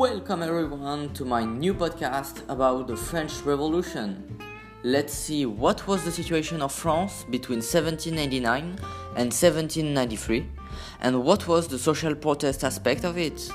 Welcome everyone to my new podcast about the French Revolution. Let's see what was the situation of France between 1789 and 1793 and what was the social protest aspect of it.